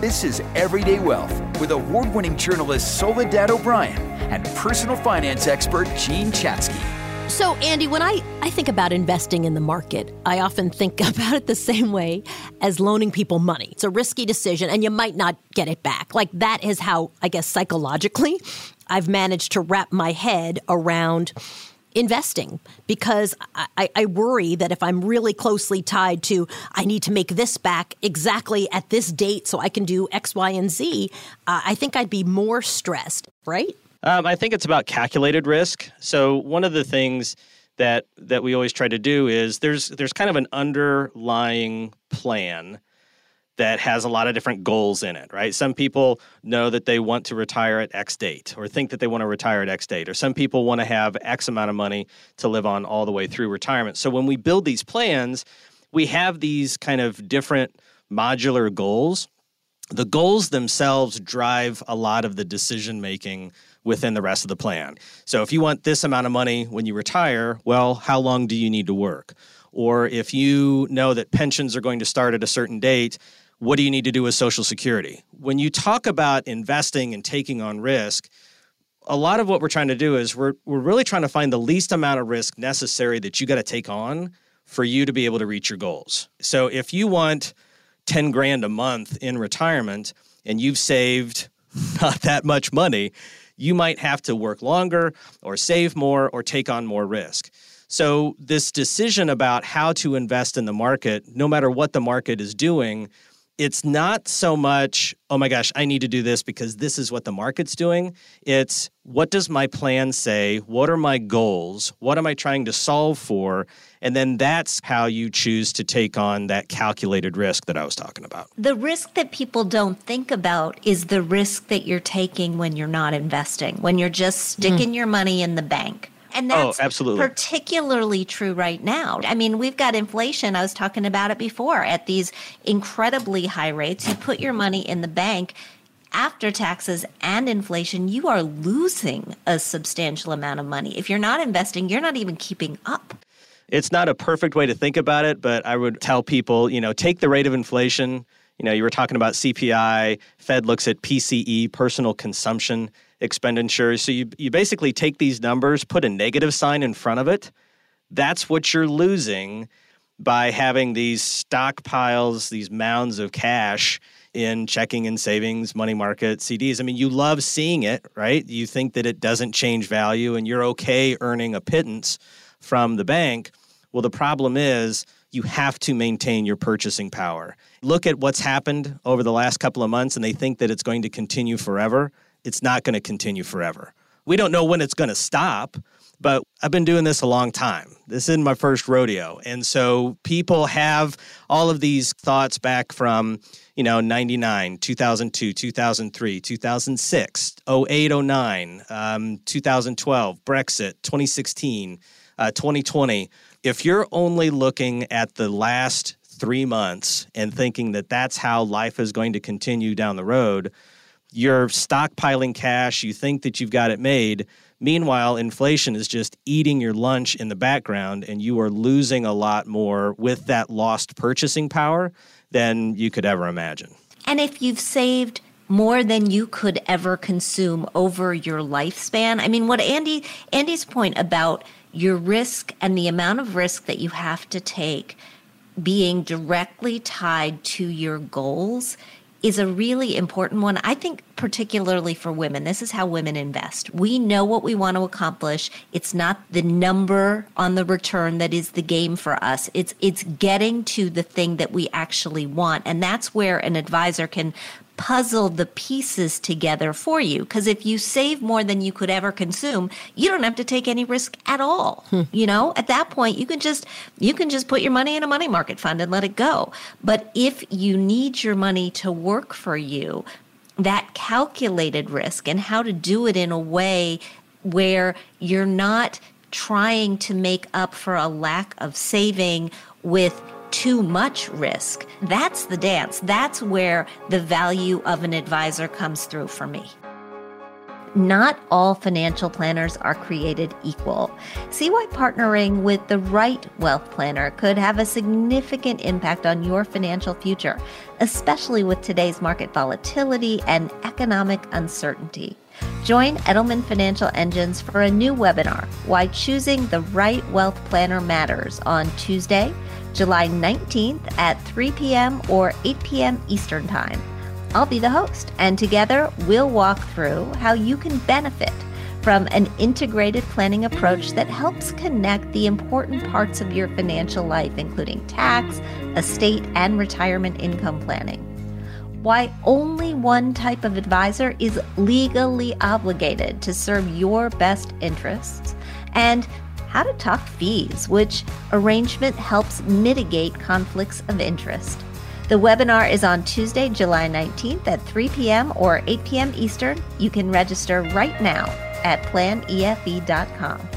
This is Everyday Wealth with award winning journalist Soledad O'Brien and personal finance expert Jean Chatzky. So, Andy, when I, I think about investing in the market, I often think about it the same way as loaning people money. It's a risky decision and you might not get it back. Like, that is how, I guess, psychologically, I've managed to wrap my head around investing because I, I, worry that if I'm really closely tied to, I need to make this back exactly at this date so I can do X, Y, and Z, uh, I think I'd be more stressed, right? Um, I think it's about calculated risk. So one of the things that that we always try to do is there's there's kind of an underlying plan that has a lot of different goals in it, right? Some people know that they want to retire at X date or think that they want to retire at X date, or some people want to have X amount of money to live on all the way through retirement. So when we build these plans, we have these kind of different modular goals. The goals themselves drive a lot of the decision making within the rest of the plan. So if you want this amount of money when you retire, well, how long do you need to work? Or if you know that pensions are going to start at a certain date, what do you need to do with Social Security? When you talk about investing and taking on risk, a lot of what we're trying to do is we're, we're really trying to find the least amount of risk necessary that you got to take on for you to be able to reach your goals. So if you want 10 grand a month in retirement and you've saved not that much money, you might have to work longer or save more or take on more risk. So, this decision about how to invest in the market, no matter what the market is doing, it's not so much, oh my gosh, I need to do this because this is what the market's doing. It's what does my plan say? What are my goals? What am I trying to solve for? And then that's how you choose to take on that calculated risk that I was talking about. The risk that people don't think about is the risk that you're taking when you're not investing, when you're just sticking mm. your money in the bank. And oh, that's oh, absolutely. particularly true right now. I mean, we've got inflation. I was talking about it before at these incredibly high rates. You put your money in the bank after taxes and inflation, you are losing a substantial amount of money. If you're not investing, you're not even keeping up. It's not a perfect way to think about it, but I would tell people, you know, take the rate of inflation. You know, you were talking about CPI, Fed looks at PCE, personal consumption expenditures. So you, you basically take these numbers, put a negative sign in front of it. That's what you're losing by having these stockpiles, these mounds of cash in checking and savings, money market, CDs. I mean, you love seeing it, right? You think that it doesn't change value and you're okay earning a pittance from the bank. Well, the problem is you have to maintain your purchasing power. Look at what's happened over the last couple of months and they think that it's going to continue forever it's not going to continue forever. We don't know when it's going to stop, but I've been doing this a long time. This isn't my first rodeo. And so people have all of these thoughts back from, you know, 99, 2002, 2003, 2006, 08, 09, um, 2012, Brexit, 2016, uh, 2020. If you're only looking at the last three months and thinking that that's how life is going to continue down the road, you're stockpiling cash, you think that you've got it made. Meanwhile, inflation is just eating your lunch in the background, and you are losing a lot more with that lost purchasing power than you could ever imagine. And if you've saved more than you could ever consume over your lifespan, I mean, what Andy Andy's point about your risk and the amount of risk that you have to take being directly tied to your goals is a really important one. I think, particularly for women, this is how women invest. We know what we want to accomplish. It's not the number on the return that is the game for us. It's it's getting to the thing that we actually want, and that's where an advisor can puzzle the pieces together for you. Because if you save more than you could ever consume, you don't have to take any risk at all. Hmm. You know, at that point, you can just you can just put your money in a money market fund and let it go. But if you need your money to work for you, that calculated risk and how to do it in a way where you're not trying to make up for a lack of saving with too much risk. That's the dance. That's where the value of an advisor comes through for me. Not all financial planners are created equal. See why partnering with the right wealth planner could have a significant impact on your financial future, especially with today's market volatility and economic uncertainty. Join Edelman Financial Engines for a new webinar, Why Choosing the Right Wealth Planner Matters, on Tuesday, July 19th at 3 p.m. or 8 p.m. Eastern Time. I'll be the host, and together we'll walk through how you can benefit from an integrated planning approach that helps connect the important parts of your financial life, including tax, estate, and retirement income planning. Why only one type of advisor is legally obligated to serve your best interests, and how to talk fees, which arrangement helps mitigate conflicts of interest. The webinar is on Tuesday, July 19th at 3 p.m. or 8 p.m. Eastern. You can register right now at planefe.com.